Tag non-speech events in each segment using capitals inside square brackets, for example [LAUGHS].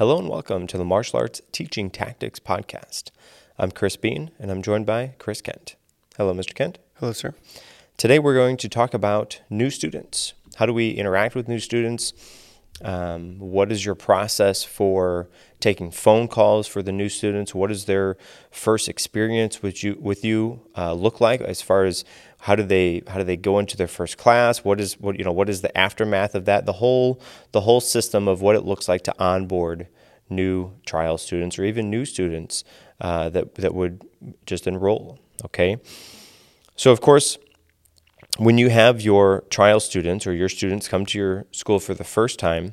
Hello and welcome to the Martial Arts Teaching Tactics Podcast. I'm Chris Bean and I'm joined by Chris Kent. Hello, Mr. Kent. Hello, sir. Today we're going to talk about new students. How do we interact with new students? Um, what is your process for taking phone calls for the new students? What is their first experience with you with you uh, look like as far as how do they how do they go into their first class? What is what you know what is the aftermath of that? The whole the whole system of what it looks like to onboard new trial students or even new students uh, that that would just enroll. Okay, so of course when you have your trial students or your students come to your school for the first time,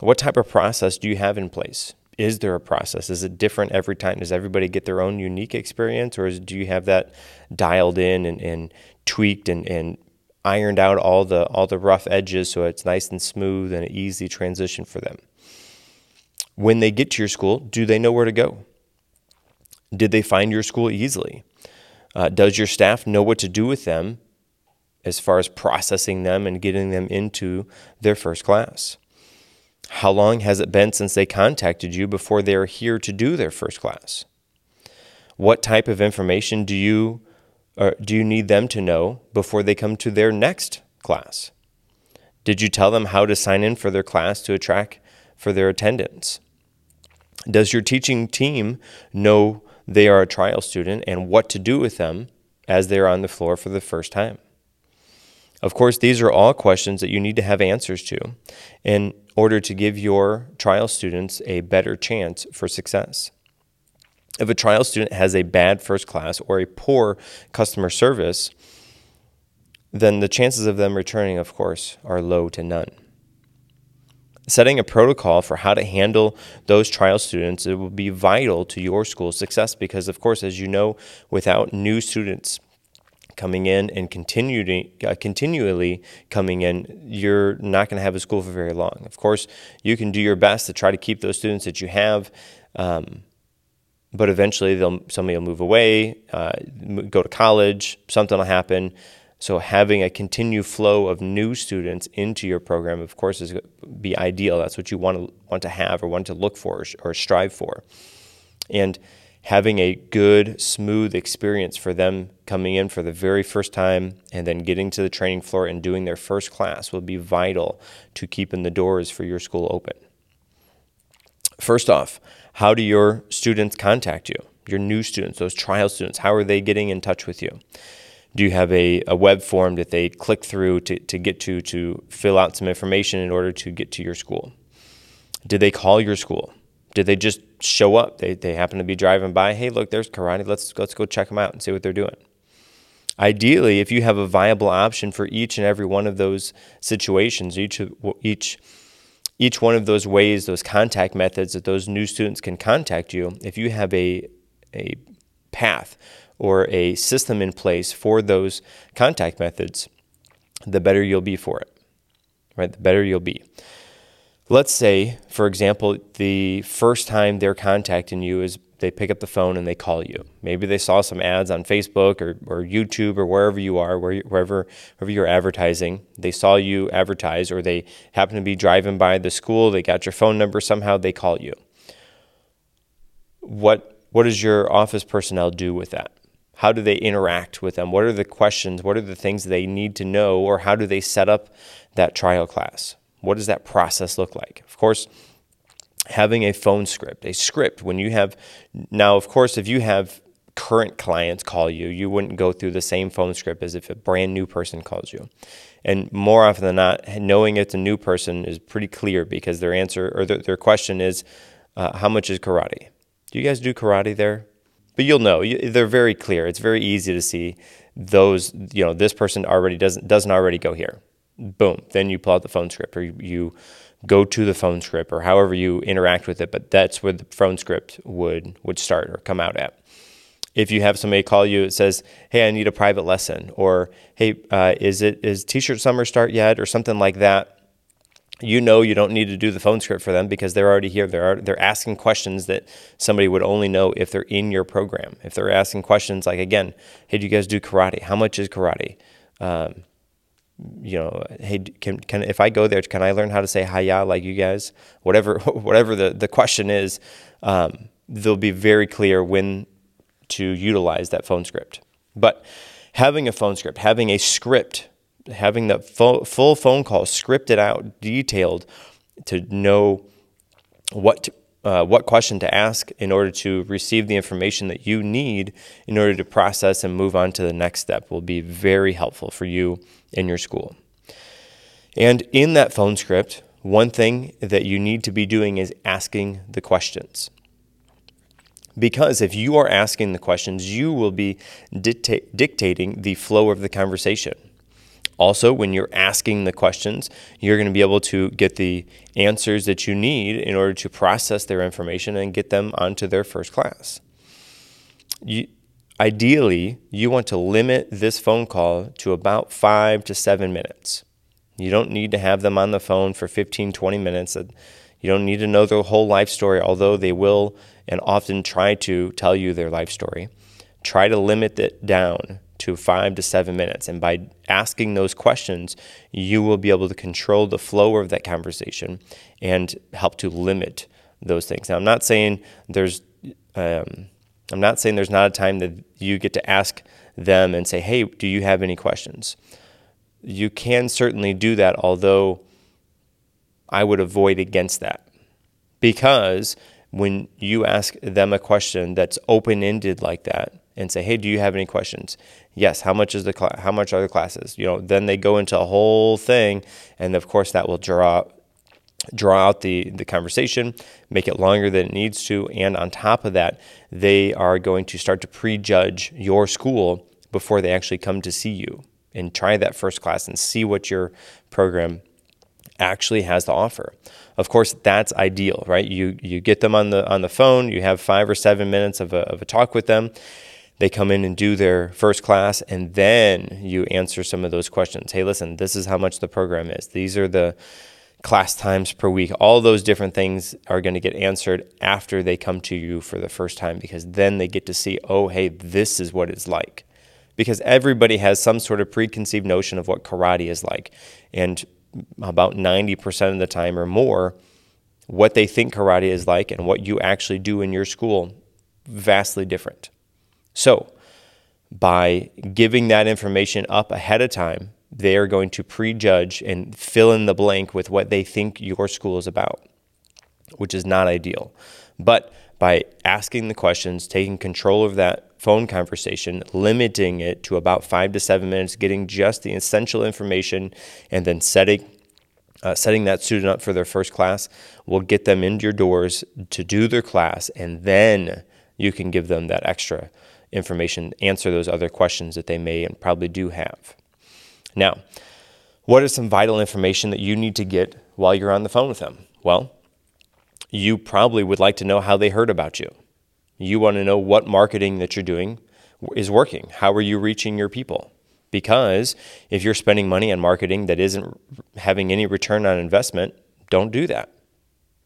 what type of process do you have in place? Is there a process? Is it different every time? Does everybody get their own unique experience, or is, do you have that dialed in and, and tweaked and, and ironed out all the all the rough edges so it's nice and smooth and an easy transition for them? When they get to your school, do they know where to go? Did they find your school easily? Uh, does your staff know what to do with them as far as processing them and getting them into their first class? How long has it been since they contacted you before they are here to do their first class? What type of information do you or do you need them to know before they come to their next class? Did you tell them how to sign in for their class to attract for their attendance? Does your teaching team know they are a trial student and what to do with them as they're on the floor for the first time? Of course, these are all questions that you need to have answers to in order to give your trial students a better chance for success. If a trial student has a bad first class or a poor customer service, then the chances of them returning, of course, are low to none. Setting a protocol for how to handle those trial students it will be vital to your school's success because, of course, as you know, without new students coming in and continuing, uh, continually coming in, you're not going to have a school for very long. Of course, you can do your best to try to keep those students that you have, um, but eventually they'll somebody will move away, uh, go to college, something will happen. So having a continued flow of new students into your program, of course, is be ideal. That's what you want to want to have or want to look for or, or strive for, and having a good, smooth experience for them coming in for the very first time and then getting to the training floor and doing their first class will be vital to keeping the doors for your school open. First off, how do your students contact you? Your new students, those trial students, how are they getting in touch with you? Do you have a, a web form that they click through to, to get to to fill out some information in order to get to your school? Did they call your school? Did they just show up? They, they happen to be driving by. Hey, look, there's karate. Let's let's go check them out and see what they're doing. Ideally, if you have a viable option for each and every one of those situations, each each each one of those ways, those contact methods that those new students can contact you, if you have a a path or a system in place for those contact methods, the better you'll be for it. Right? The better you'll be. Let's say, for example, the first time they're contacting you is they pick up the phone and they call you. Maybe they saw some ads on Facebook or, or YouTube or wherever you are, where, wherever, wherever you're advertising. They saw you advertise or they happen to be driving by the school, they got your phone number, somehow they call you. What, what does your office personnel do with that? How do they interact with them? What are the questions? What are the things they need to know? Or how do they set up that trial class? What does that process look like? Of course, having a phone script, a script, when you have, now, of course, if you have current clients call you, you wouldn't go through the same phone script as if a brand new person calls you. And more often than not, knowing it's a new person is pretty clear because their answer or their, their question is, uh, How much is karate? Do you guys do karate there? But you'll know, they're very clear. It's very easy to see those, you know, this person already doesn't, doesn't already go here boom, then you pull out the phone script or you, go to the phone script or however you interact with it, but that's where the phone script would would start or come out at. If you have somebody call you, it says, "Hey, I need a private lesson," or "Hey, uh, is it is T-shirt summer start yet?" or something like that. You know you don't need to do the phone script for them because they're already here. They're they're asking questions that somebody would only know if they're in your program. If they're asking questions like, again, "Hey, do you guys do karate? How much is karate?" Um, you know, hey, can, can if I go there, can I learn how to say hiya like you guys? Whatever [LAUGHS] whatever the, the question is, um, they'll be very clear when to utilize that phone script. But having a phone script, having a script, having the full, full phone call scripted out, detailed, to know what to, uh, what question to ask in order to receive the information that you need in order to process and move on to the next step will be very helpful for you in your school. And in that phone script, one thing that you need to be doing is asking the questions. Because if you are asking the questions, you will be dicta- dictating the flow of the conversation. Also, when you're asking the questions, you're going to be able to get the answers that you need in order to process their information and get them onto their first class. You, ideally, you want to limit this phone call to about five to seven minutes. You don't need to have them on the phone for 15, 20 minutes. Uh, you don't need to know their whole life story, although they will and often try to tell you their life story. Try to limit it down to five to seven minutes. And by asking those questions, you will be able to control the flow of that conversation and help to limit those things. Now, I'm not saying there's, um, I'm not saying there's not a time that you get to ask them and say, "Hey, do you have any questions?" You can certainly do that, although I would avoid against that because when you ask them a question that's open ended like that and say, "Hey, do you have any questions?" Yes. How much is the cl- how much are the classes? You know, then they go into a whole thing, and of course that will draw draw out the the conversation, make it longer than it needs to, and on top of that, they are going to start to prejudge your school before they actually come to see you and try that first class and see what your program actually has to offer. Of course, that's ideal, right? You you get them on the on the phone, you have five or seven minutes of a, of a talk with them. They come in and do their first class, and then you answer some of those questions. Hey, listen, this is how much the program is. These are the class times per week. All those different things are going to get answered after they come to you for the first time because then they get to see, oh, hey, this is what it's like. Because everybody has some sort of preconceived notion of what karate is like. And about 90% of the time or more what they think karate is like and what you actually do in your school vastly different. So, by giving that information up ahead of time, they are going to prejudge and fill in the blank with what they think your school is about, which is not ideal. But by asking the questions, taking control of that phone conversation, limiting it to about five to seven minutes, getting just the essential information, and then setting uh, setting that student up for their first class will get them into your doors to do their class, and then you can give them that extra information, answer those other questions that they may and probably do have. Now, what is some vital information that you need to get while you're on the phone with them? Well, you probably would like to know how they heard about you. You want to know what marketing that you're doing is working. How are you reaching your people? Because if you're spending money on marketing that isn't having any return on investment, don't do that.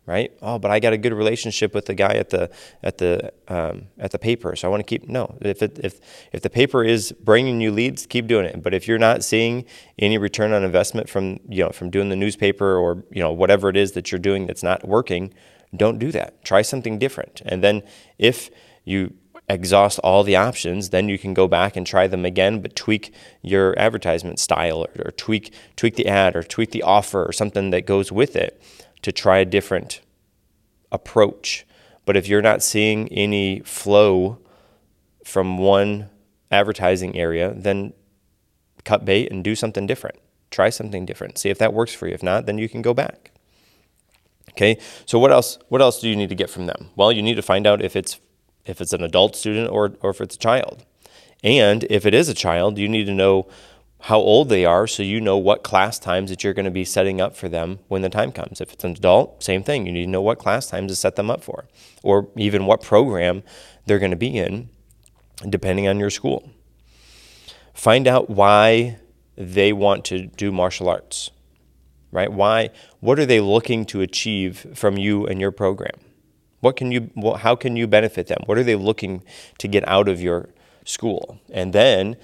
Right? Oh, but I got a good relationship with the guy at the at the um, at the paper, so I want to keep. No, if it, if if the paper is bringing you leads, keep doing it. But if you're not seeing any return on investment from you know from doing the newspaper or you know whatever it is that you're doing that's not working, don't do that. Try something different. And then if you exhaust all the options, then you can go back and try them again, but tweak your advertisement style or, or, tweak tweak the ad or tweak the offer or something that goes with it to try a different approach. But if you're not seeing any flow from one advertising area, then cut bait and do something different. Try something different. See if that works for you. If not, then you can go back. Okay? So what else what else do you need to get from them? Well, you need to find out if it's if it's an adult student or, or if it's a child. And if it is a child, you need to know how old they are so you know what class times that you're going to be setting up for them when the time comes. If it's an adult, same thing. You need to know what class times to set them up for, or even what program they're going to be in, depending on your school. Find out why they want to do martial arts, right? Why? What are they looking to achieve from you and your program? What can you, how can you benefit them? What are they looking to get out of your school? And then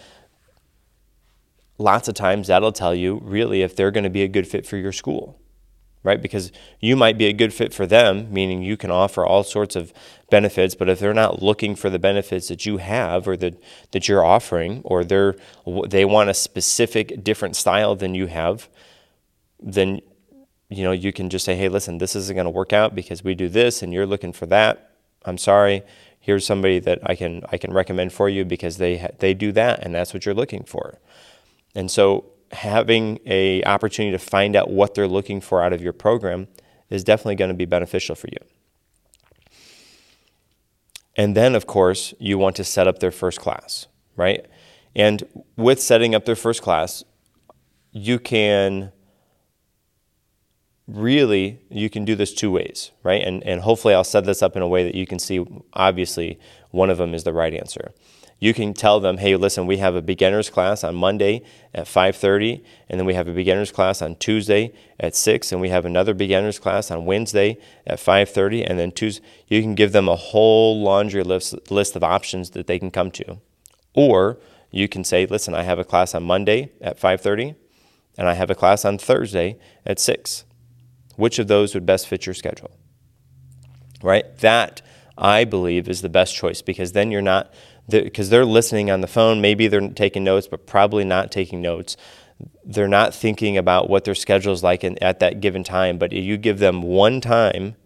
lots of times that'll tell you really if they're going to be a good fit for your school, right? Because you might be a good fit for them, meaning you can offer all sorts of benefits, but if they're not looking for the benefits that you have or that, that you're offering, or they're, they want a specific different style than you have, then you know you can just say, hey, listen, this isn't going to work out because we do this and you're looking for that. I'm sorry. Here's somebody that I can I can recommend for you because they they do that and that's what you're looking for. And so having a opportunity to find out what they're looking for out of your program is definitely going to be beneficial for you. And then of course, you want to set up their first class, right? And with setting up their first class, you can really you can do this two ways, right? And and hopefully I'll set this up in a way that you can see obviously one of them is the right answer you can tell them, hey, listen, we have a beginner's class on Monday at 5.30, and then we have a beginner's class on Tuesday at 6, and we have another beginner's class on Wednesday at 5.30, and then Tuesday, you can give them a whole laundry list, list of options that they can come to. Or you can say, listen, I have a class on Monday at 5.30, and I have a class on Thursday at 6. Which of those would best fit your schedule? Right? That, I believe, is the best choice because then you're not because they're listening on the phone. Maybe they're taking notes, but probably not taking notes. They're not thinking about what their schedule is like in, at that given time. But you give them one time,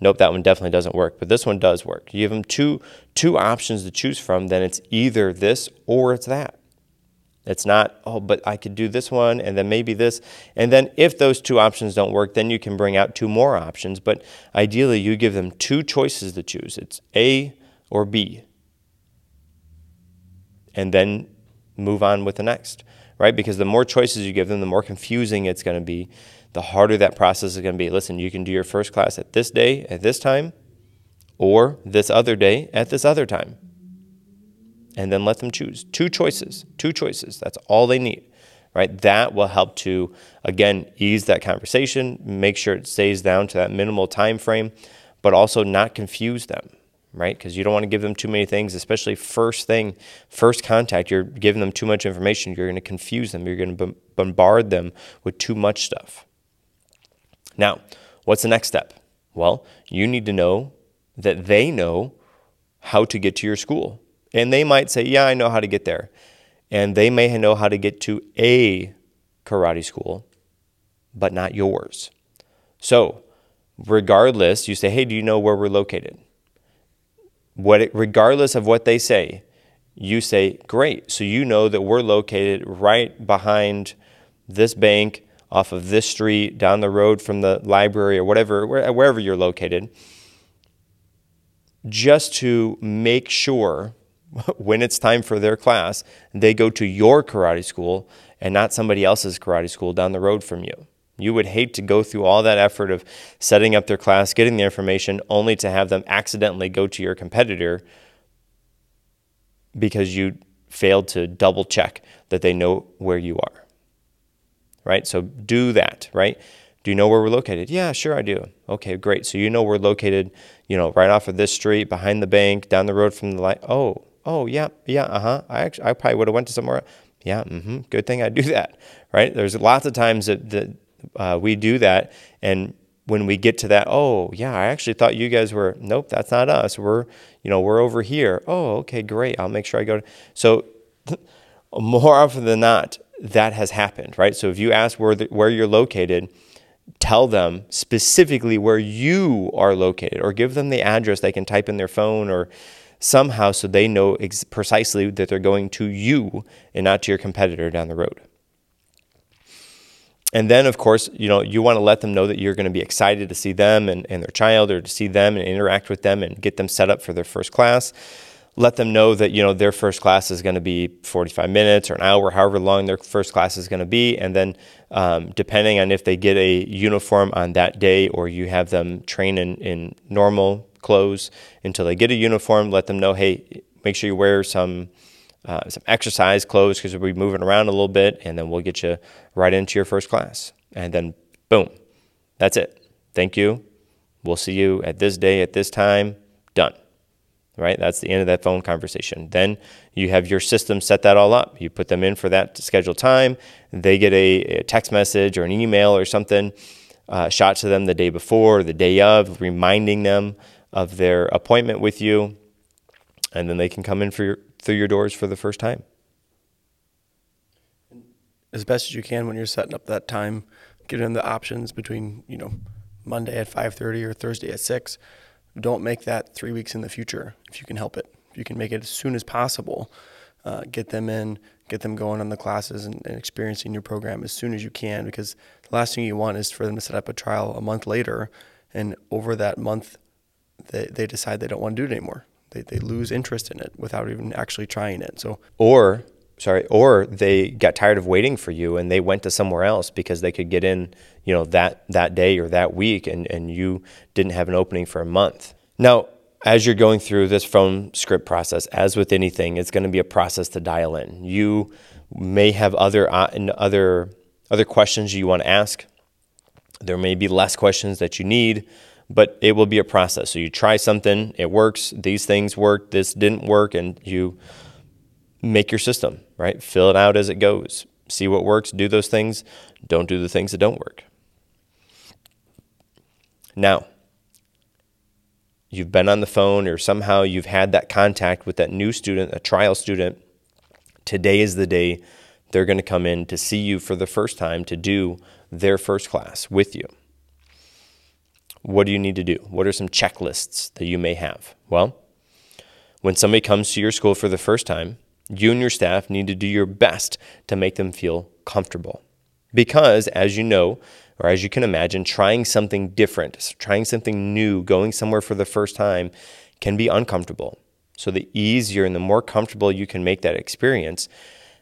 nope, that one definitely doesn't work. But this one does work. You give them two two options to choose from, then it's either this or it's that. It's not, oh, but I could do this one and then maybe this. And then if those two options don't work, then you can bring out two more options. But ideally, you give them two choices to choose it's A or B and then move on with the next, right? Because the more choices you give them, the more confusing it's going to be, the harder that process is going to be. Listen, you can do your first class at this day, at this time, or this other day at this other time. And then let them choose. Two choices, two choices. That's all they need, right? That will help to, again, ease that conversation, make sure it stays down to that minimal time frame, but also not confuse them right? Because you don't want to give them too many things, especially first thing, first contact. You're giving them too much information. You're going to confuse them. You're going to bombard them with too much stuff. Now, what's the next step? Well, you need to know that they know how to get to your school. And they might say, Yeah, I know how to get there. And they may know how to get to a karate school, but not yours. So, regardless, you say, Hey, do you know where we're located? What it, regardless of what they say, you say, great. So you know that we're located right behind this bank, off of this street, down the road from the library or whatever, wherever you're located, just to make sure [LAUGHS] when it's time for their class, they go to your karate school and not somebody else's karate school down the road from you. You would hate to go through all that effort of setting up their class, getting the information, only to have them accidentally go to your competitor because you failed to double check that they know where you are. Right? So do that, right? Do you know where we're located? Yeah, sure I do. Okay, great. So you know we're located, you know, right off of this street, behind the bank, down the road from the light. Oh, oh, yeah, yeah, uh-huh. I actually I probably would have went to somewhere. Yeah, mm-hmm. Good thing I do [LAUGHS] that, right? There's lots of times that, that uh, we do that. And when we get to that, oh yeah, I actually thought you guys were. Nope, that's not us. We're you know we're over here. Oh, okay, great. I'll make sure I go. To, so [LAUGHS] more often than not, that has happened, right? So if you ask where the, where you're located, tell them specifically where you are located, or give them the address they can type in their phone or somehow so they know ex- precisely that they're going to you and not to your competitor down the road and then of course you know you want to let them know that you're going to be excited to see them and, and their child or to see them and interact with them and get them set up for their first class. Let them know that you know their first class is going to be 45 minutes or an hour however long their first class is going to be. And then um, depending on if they get a uniform on that day or you have them train in, in normal clothes until they get a uniform let them know hey make sure you wear some uh, some exercise clothes because we'll be moving around a little bit, and then we'll get you right into your first class. And then, boom, that's it. Thank you. We'll see you at this day, at this time. Done. right? That's the end of that phone conversation. Then you have your system set that all up. You put them in for that scheduled time. They get a, a text message or an email or something uh, shot to them the day before, the day of, reminding them of their appointment with you, and then they can come in for your, through your doors for the first time. As best as you can when you're setting up that time, give them the options between you know Monday at 5:30 or Thursday at six. Don't make that three weeks in the future if you can help it. If you can make it as soon as possible, uh, get them in, get them going on the classes and, and experiencing your program as soon as you can because the last thing you want is for them to set up a trial a month later and over that month they, they decide they don't want to do it anymore. They, they lose interest in it without even actually trying it. So or sorry, or they got tired of waiting for you and they went to somewhere else because they could get in, you know, that that day or that week and, and you didn't have an opening for a month. Now, as you're going through this phone script process, as with anything, it's going to be a process to dial in. You may have other uh, other other questions you want to ask. There may be less questions that you need, but it will be a process. So you try something, it works. These things work. This didn't work, and you make your system right. Fill it out as it goes. See what works. Do those things. Don't do the things that don't work. Now you've been on the phone or somehow you've had that contact with that new student, a trial student, today is the day they're going to come in to see you for the first time to do their first class with you. What do you need to do? What are some checklists that you may have? Well, when somebody comes to your school for the first time, you and your staff need to do your best to make them feel comfortable. Because, as you know, or as you can imagine, trying something different, trying something new, going somewhere for the first time can be uncomfortable. So, the easier and the more comfortable you can make that experience,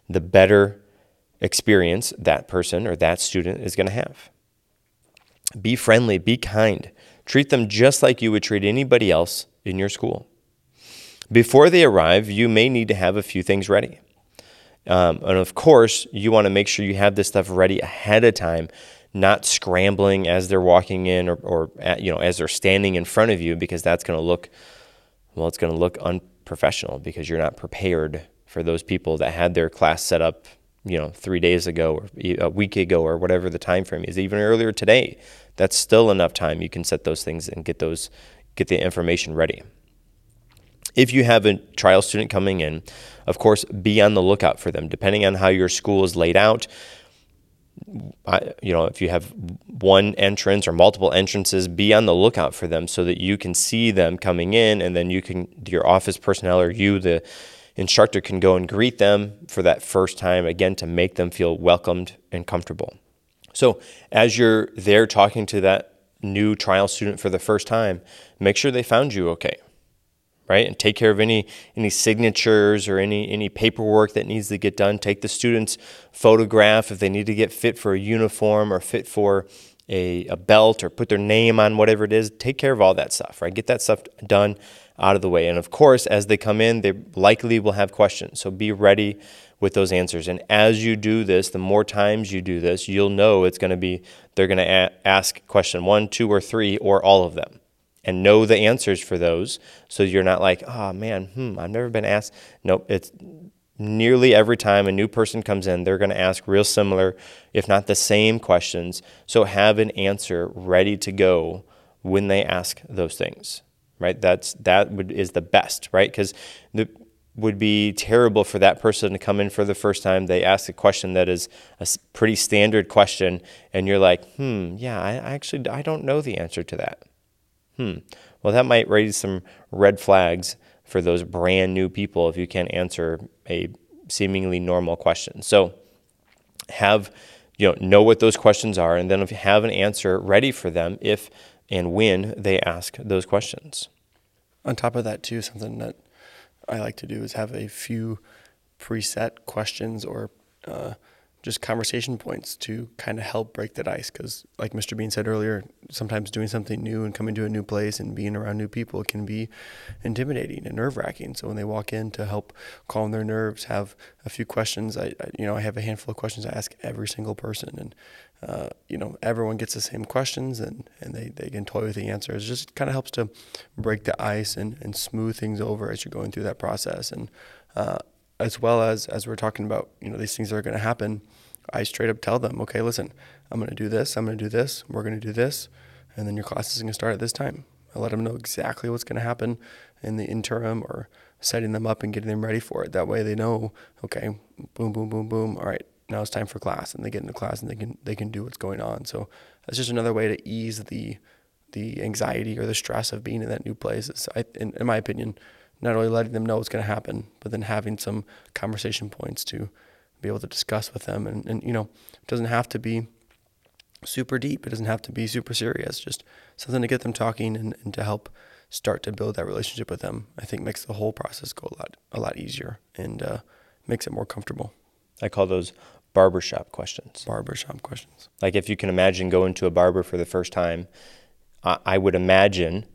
the better experience that person or that student is going to have. Be friendly, be kind, treat them just like you would treat anybody else in your school. Before they arrive, you may need to have a few things ready. Um, and of course, you want to make sure you have this stuff ready ahead of time not scrambling as they're walking in or, or at, you know as they're standing in front of you because that's going to look well it's going to look unprofessional because you're not prepared for those people that had their class set up you know three days ago or a week ago or whatever the time frame is even earlier today that's still enough time you can set those things and get those get the information ready. If you have a trial student coming in of course be on the lookout for them. Depending on how your school is laid out I, you know, if you have one entrance or multiple entrances, be on the lookout for them so that you can see them coming in, and then you can, your office personnel or you, the instructor, can go and greet them for that first time again to make them feel welcomed and comfortable. So, as you're there talking to that new trial student for the first time, make sure they found you okay right? And take care of any any signatures or any any paperwork that needs to get done. Take the student's photograph if they need to get fit for a uniform or fit for a, a belt or put their name on whatever it is. Take care of all that stuff, right? Get that stuff done out of the way. And of course, as they come in, they likely will have questions. So be ready with those answers. And as you do this, the more times you do this, you'll know it's going to be they're going to a- ask question one, two, or three, or all of them and know the answers for those so you're not like, oh man, hmm, I've never been asked. Nope, it's nearly every time a new person comes in, they're going to ask real similar, if not the same questions. So have an answer ready to go when they ask those things, right? That's that would, is the best, right? Because the would be terrible for that person to come in for the first time. They ask a question that is a pretty standard question, and you're like, hmm, yeah, I actually I don't know the answer to that hmm, well, that might raise some red flags for those brand new people if you can't answer a seemingly normal question. So have you know know what those questions are and then if you have an answer ready for them if and when they ask those questions. On top of that too, something that I like to do is have a few preset questions or uh, just conversation points to kind of help break that ice. Because, like Mr. Bean said earlier, sometimes doing something new and coming to a new place and being around new people can be intimidating and nerve wracking. So when they walk in to help calm their nerves, have a few questions. I, I you know I have a handful of questions I ask every single person, and uh, you know everyone gets the same questions and, and they, they can toy with the answers. It just kind of helps to break the ice and, and smooth things over as you're going through that process. And uh, as well as as we're talking about, you know, these things that are going to happen. I straight up tell them, okay, listen, I'm going to do this, I'm going to do this, we're going to do this, and then your class is going to start at this time. I let them know exactly what's going to happen in the interim or setting them up and getting them ready for it. That way they know, okay, boom, boom, boom, boom. All right, now it's time for class, and they get into class and they can they can do what's going on. So that's just another way to ease the the anxiety or the stress of being in that new place. Is, I, in, in my opinion, not only letting them know what's going to happen, but then having some conversation points to be able to discuss with them. And, and you know, it doesn't have to be super deep. It doesn't have to be super serious. Just something to get them talking and, and to help start to build that relationship with them. I think makes the whole process go a lot a lot easier and uh, makes it more comfortable. I call those barbershop questions. Barbershop questions. Like if you can imagine going to a barber for the first time, I, I would imagine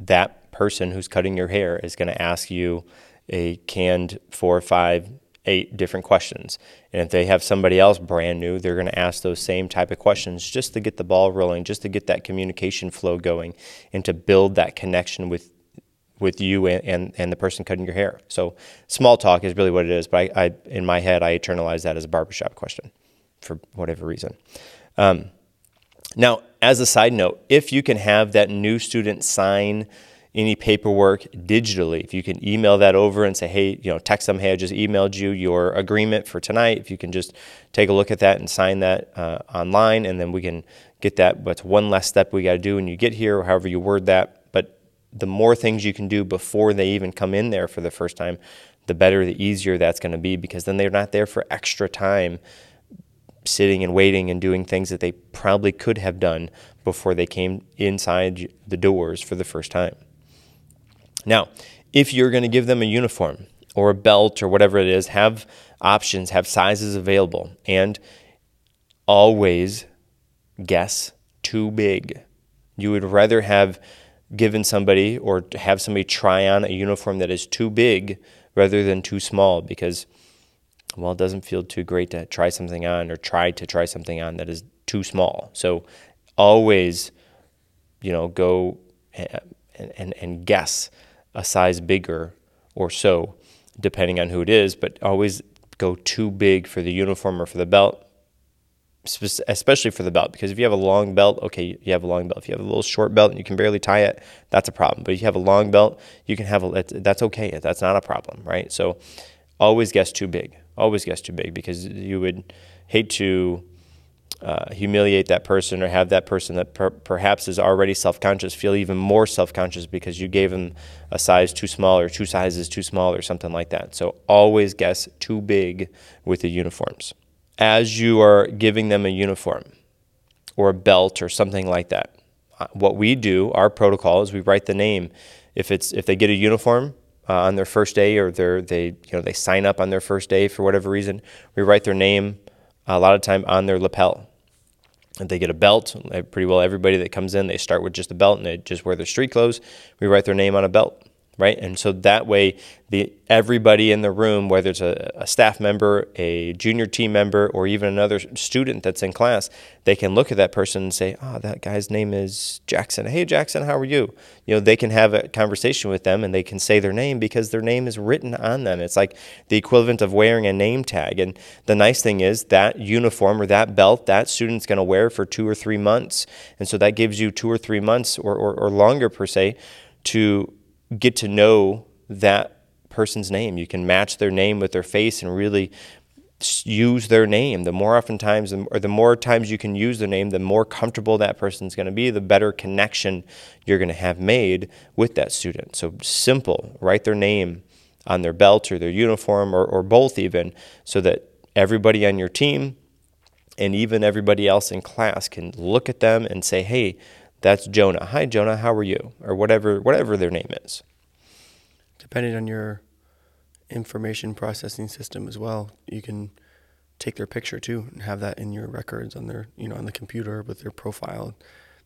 that person who's cutting your hair is going to ask you a canned four, five, eight different questions. And if they have somebody else brand new, they're going to ask those same type of questions just to get the ball rolling, just to get that communication flow going, and to build that connection with with you and, and, and the person cutting your hair. So small talk is really what it is. But I, I in my head, I internalize that as a barbershop question for whatever reason. Um, now, as a side note, if you can have that new student sign any paperwork digitally. If you can email that over and say, hey, you know, text them, hey, I just emailed you your agreement for tonight. If you can just take a look at that and sign that uh, online, and then we can get that. But one less step we got to do when you get here, or however you word that. The more things you can do before they even come in there for the first time, the better, the easier that's going to be because then they're not there for extra time sitting and waiting and doing things that they probably could have done before they came inside the doors for the first time. Now, if you're going to give them a uniform or a belt or whatever it is, have options, have sizes available, and always guess too big. You would rather have given somebody or have somebody try on a uniform that is too big rather than too small because, well, it doesn't feel too great to try something on or try to try something on that is too small. So always, you know, go eh, and, and, and guess a size bigger or so, depending on who it is, but always go too big for the uniform or for the belt, especially for the belt. Because if you have a long belt, okay, you have a long belt. If you have a little short belt and you can barely tie it, that's a problem. But if you have a long belt, you can have a, that's okay. That's not a problem, right? So always guess too big. Always guess too big because you would hate to uh, humiliate that person or have that person that per- perhaps is already self conscious feel even more self conscious because you gave them a size too small or two sizes too small or something like that. So always guess too big with the uniforms. As you are giving them a uniform or a belt or something like that, uh, what we do, our protocol is we write the name. If it's if they get a uniform, uh, on their first day or they you know they sign up on their first day for whatever reason we write their name a lot of time on their lapel if they get a belt, pretty well everybody that comes in, they start with just a belt and they just wear their street clothes. We write their name on a belt right? And so that way, the everybody in the room, whether it's a, a, staff member, a junior team member, or even another student that's in class, they can look at that person and say, "Oh, that guy's name is Jackson. Hey, Jackson, how are you?" You know, they can have a conversation with them and they can say their name because their name is written on them. It's like the equivalent of wearing a name tag. And the nice thing is that uniform or that belt that student's going to wear for two or three months, and so that gives you two or three months or, or, or longer per se to get to know that person's name. You can match their name with their face and really use their name. The more often times, or the more times you can use their name, the more comfortable that person's going to be, the better connection you're going to have made with that student. So simple, write their name on their belt or their uniform or, or both even, so that everybody on your team and even everybody else in class can look at them and say, hey, that's Jonah. Hi, Jonah. How are you? Or whatever, whatever their name is. Depending on your information processing system as well, you can take their picture too and have that in your records on their you know on the computer with their profile.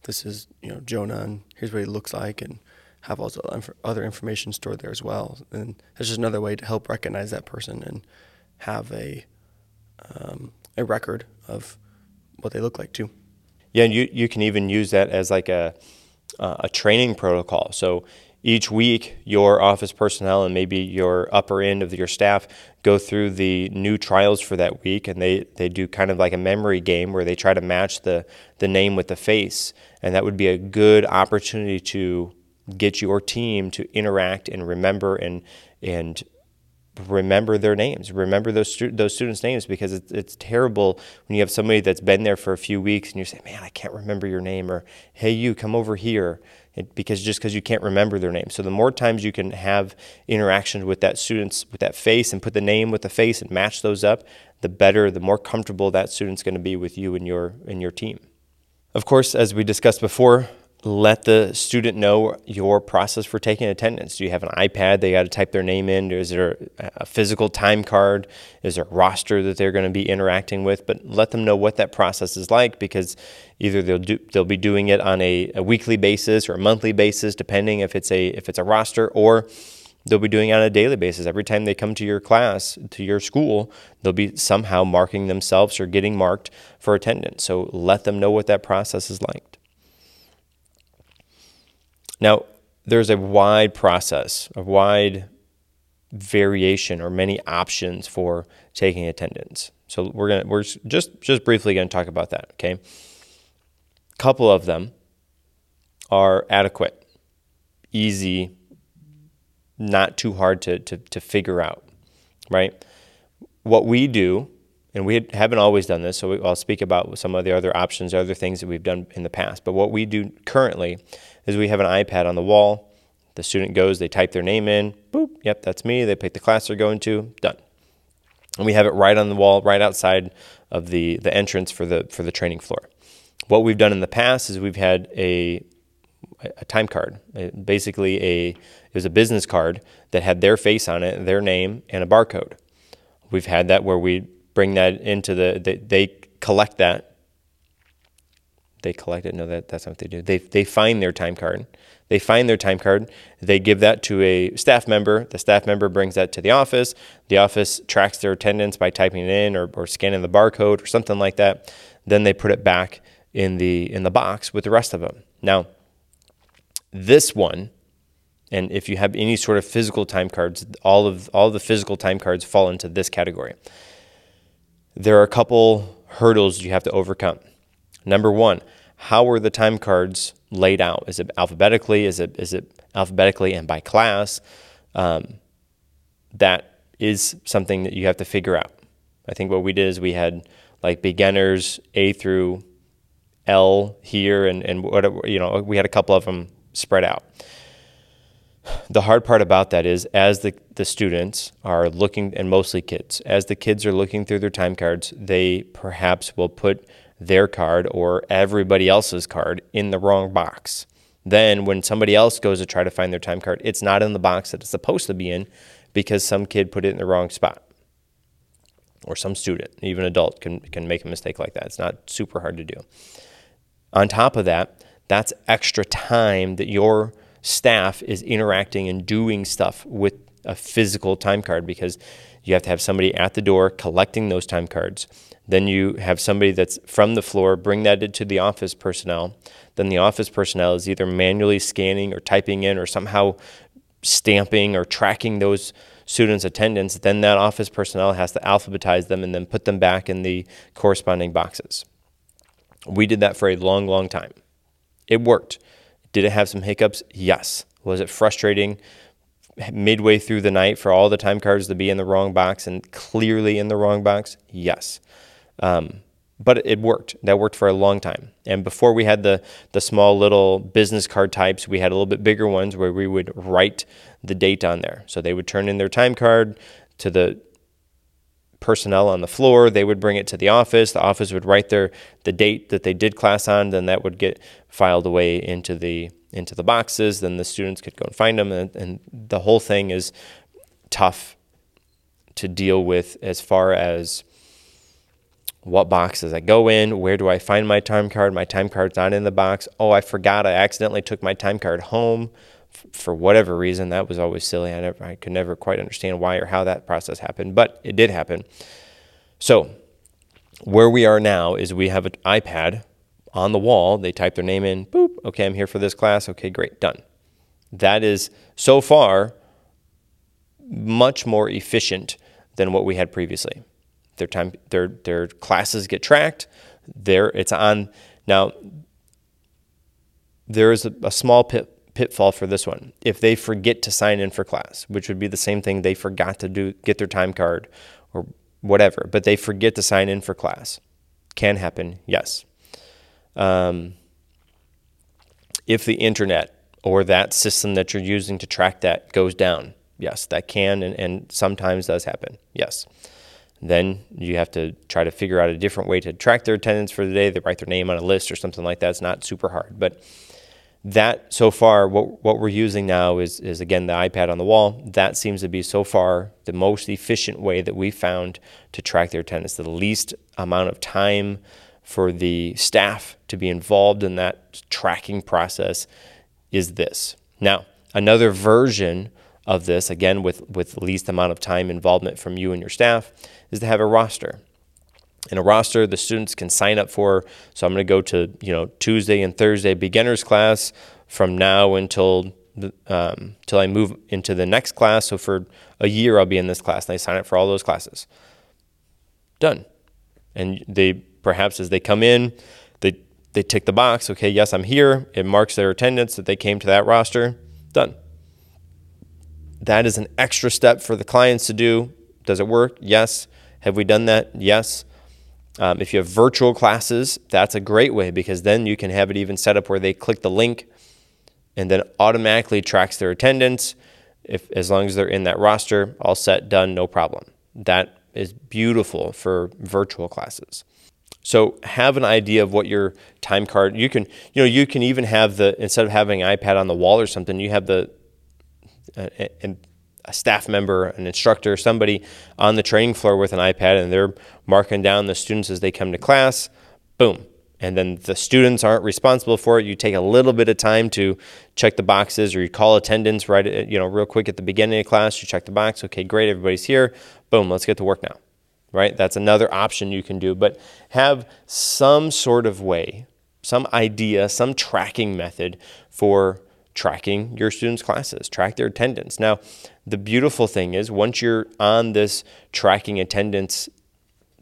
This is you know Jonah and here's what he looks like and have all the other information stored there as well. And that's just another way to help recognize that person and have a um, a record of what they look like too. Yeah, and you you can even use that as like a uh, a training protocol. So each week, your office personnel and maybe your upper end of your staff go through the new trials for that week, and they, they do kind of like a memory game where they try to match the, the name with the face. And that would be a good opportunity to get your team to interact and remember and, and remember their names, remember those stu- those students' names because it's, it's terrible when you have somebody that's been there for a few weeks and you say, "Man, I can't remember your name," or "Hey, you come over here," it, because just because you can't remember their name. So the more times you can have interactions with that students with that face and put the name with the face and match those up, the better, the more comfortable that student's going to be with you and your and your team. Of course, as we discussed before, let the student know your process for taking attendance. Do you have an iPad they got to type their name in? Is there a physical time card? Is there a roster that they're going to be interacting with? But let them know what that process is like because either they'll do they'll be doing it on a, a weekly basis or a monthly basis, depending if it's a if it's a roster, or they'll be doing it on a daily basis. Every time they come to your class, to your school, they'll be somehow marking themselves or getting marked for attendance. So let them know what that process is like. Now, there's a wide process, a wide variation or many options for taking attendance. So we're gonna we're just just briefly going to talk about that. Okay, a couple of them are adequate, easy, not too hard to, to, to figure out, right? What we do, and we haven't always done this, so I'll speak about some of the other options, other things that we've done in the past. But what we do currently is we have an iPad on the wall. The student goes, they type their name in, boop, yep, that's me. They pick the class they're going to, done. And we have it right on the wall, right outside of the, the entrance for the for the training floor. What we've done in the past is we've had a a time card, basically a it was a business card that had their face on it, their name, and a barcode. We've had that where we bring that into the they, they collect that they collect it. No, that, that's not what they do. They, they find their time card. They find their time card. They give that to a staff member. The staff member brings that to the office. The office tracks their attendance by typing it in or, or scanning the barcode or something like that. Then they put it back in the in the box with the rest of them. Now, this one, and if you have any sort of physical time cards, all of all the physical time cards fall into this category. There are a couple hurdles you have to overcome. Number one, how are the time cards laid out? Is it alphabetically? Is it is it alphabetically and by class? Um, that is something that you have to figure out. I think what we did is we had like beginners A through L here, and and whatever you know, we had a couple of them spread out. The hard part about that is as the, the students are looking, and mostly kids, as the kids are looking through their time cards, they perhaps will put their card or everybody else's card in the wrong box. Then, when somebody else goes to try to find their time card, it's not in the box that it's supposed to be in because some kid put it in the wrong spot. Or some student, even adult, can, can make a mistake like that. It's not super hard to do. On top of that, that's extra time that your staff is interacting and doing stuff with a physical time card because you have to have somebody at the door collecting those time cards. Then you have somebody that's from the floor bring that into the office personnel. Then the office personnel is either manually scanning or typing in or somehow stamping or tracking those students' attendance. Then that office personnel has to alphabetize them and then put them back in the corresponding boxes. We did that for a long, long time. It worked. Did it have some hiccups? Yes. Was it frustrating midway through the night for all the time cards to be in the wrong box and clearly in the wrong box? Yes. Um, but it worked. That worked for a long time. And before we had the the small little business card types, we had a little bit bigger ones where we would write the date on there. So they would turn in their time card to the personnel on the floor. They would bring it to the office. The office would write their the date that they did class on. Then that would get filed away into the into the boxes. Then the students could go and find them. And, and the whole thing is tough to deal with as far as what box does I go in? Where do I find my time card? My time card's not in the box. Oh, I forgot. I accidentally took my time card home f- for whatever reason. That was always silly. I never, I could never quite understand why or how that process happened, but it did happen. So, where we are now is we have an iPad on the wall. They type their name in. Boop. Okay, I'm here for this class. Okay, great, done. That is so far much more efficient than what we had previously. Their time, their their classes get tracked. There, it's on now. There is a, a small pit, pitfall for this one. If they forget to sign in for class, which would be the same thing they forgot to do, get their time card or whatever, but they forget to sign in for class, can happen. Yes. Um, if the internet or that system that you're using to track that goes down, yes, that can and, and sometimes does happen. Yes. Then you have to try to figure out a different way to track their attendance for the day. They write their name on a list or something like that. It's not super hard. But that so far, what, what we're using now is, is again the iPad on the wall. That seems to be so far the most efficient way that we found to track their attendance, the least amount of time for the staff to be involved in that tracking process is this. Now, another version of this, again with, with least amount of time involvement from you and your staff, is to have a roster. In a roster, the students can sign up for. So I'm going to go to you know Tuesday and Thursday beginners class from now until um, till I move into the next class. So for a year, I'll be in this class, and they sign up for all those classes. Done. And they perhaps as they come in, they they tick the box. Okay, yes, I'm here. It marks their attendance that they came to that roster. Done. That is an extra step for the clients to do. Does it work? Yes. Have we done that? Yes. Um, if you have virtual classes, that's a great way because then you can have it even set up where they click the link and then automatically tracks their attendance. If as long as they're in that roster, all set, done, no problem. That is beautiful for virtual classes. So have an idea of what your time card. You can, you know, you can even have the instead of having an iPad on the wall or something, you have the and a staff member, an instructor, somebody on the training floor with an iPad and they're marking down the students as they come to class, boom. And then the students aren't responsible for it. You take a little bit of time to check the boxes or you call attendance right you know real quick at the beginning of class, you check the box, okay, great, everybody's here. Boom, let's get to work now. Right? That's another option you can do, but have some sort of way, some idea, some tracking method for tracking your students' classes, track their attendance. Now, the beautiful thing is once you're on this tracking attendance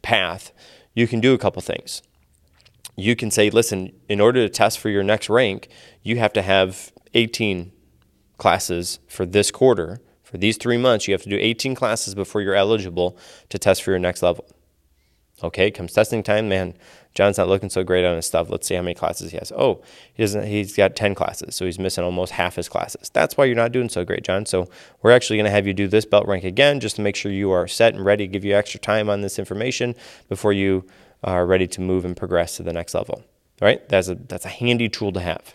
path, you can do a couple things. You can say, listen, in order to test for your next rank, you have to have 18 classes for this quarter. For these three months, you have to do 18 classes before you're eligible to test for your next level. Okay, comes testing time, man. John's not looking so great on his stuff. Let's see how many classes he has. Oh, he doesn't. He's got ten classes, so he's missing almost half his classes. That's why you're not doing so great, John. So we're actually going to have you do this belt rank again, just to make sure you are set and ready. Give you extra time on this information before you are ready to move and progress to the next level. All right, that's a that's a handy tool to have.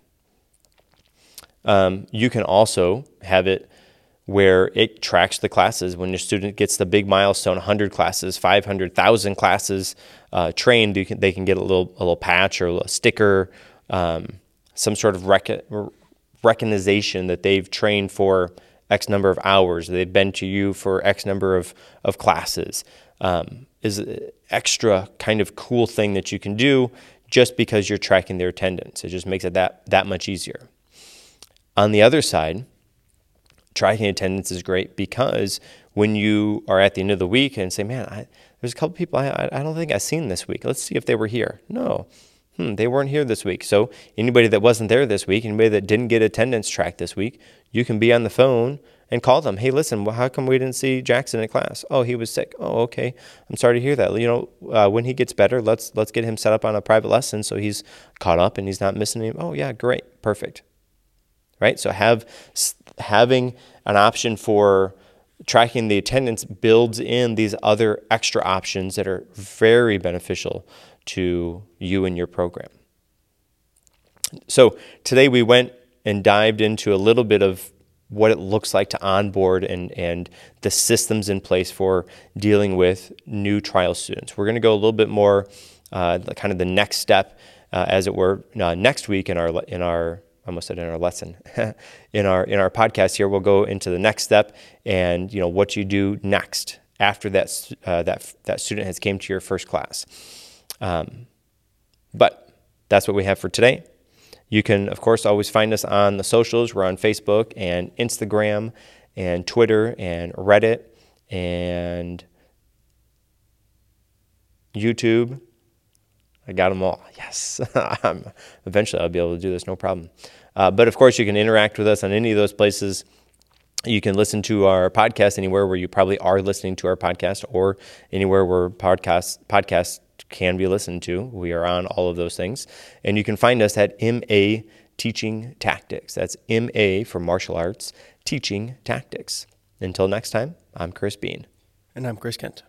Um, you can also have it where it tracks the classes. When your student gets the big milestone, 100 classes, 500,000 classes uh, trained, can, they can get a little a little patch or a sticker, um, some sort of rec- recognition that they've trained for X number of hours. They've been to you for X number of of classes. Um, is an extra kind of cool thing that you can do just because you're tracking their attendance. It just makes it that that much easier. On the other side, tracking attendance is great because when you are at the end of the week and say, man, I, there's a couple people I, I don't think I've seen this week. Let's see if they were here. No, hmm, they weren't here this week. So anybody that wasn't there this week, anybody that didn't get attendance tracked this week, you can be on the phone and call them. Hey, listen, well, how come we didn't see Jackson in class? Oh, he was sick. Oh, okay. I'm sorry to hear that. You know, uh, when he gets better, let's let's get him set up on a private lesson so he's caught up and he's not missing. Oh, yeah, great, perfect right? So have having an option for tracking the attendance builds in these other extra options that are very beneficial to you and your program. So today we went and dived into a little bit of what it looks like to onboard and, and the systems in place for dealing with new trial students. We're going to go a little bit more uh, kind of the next step, uh, as it were, uh, next week in our in our almost said in our lesson [LAUGHS] in our in our podcast here. We'll go into the next step and you know what you do next after that uh, that that student has came to your first class. Um, but that's what we have for today. You can, of course, always find us on the socials. We're on Facebook and Instagram and Twitter and Reddit and YouTube. I got them all. [LAUGHS] Yes. Eventually, I'll be able to do this, no problem. Uh, but of course, you can interact with us on any of those places. You can listen to our podcast anywhere where you probably are listening to our podcast, or anywhere where podcast podcasts can be listened to. We are on all of those things. And you can find us at MA Teaching Tactics. That's MA for martial arts, teaching tactics. Until next time, I'm Chris Bean. And I'm Chris Kent.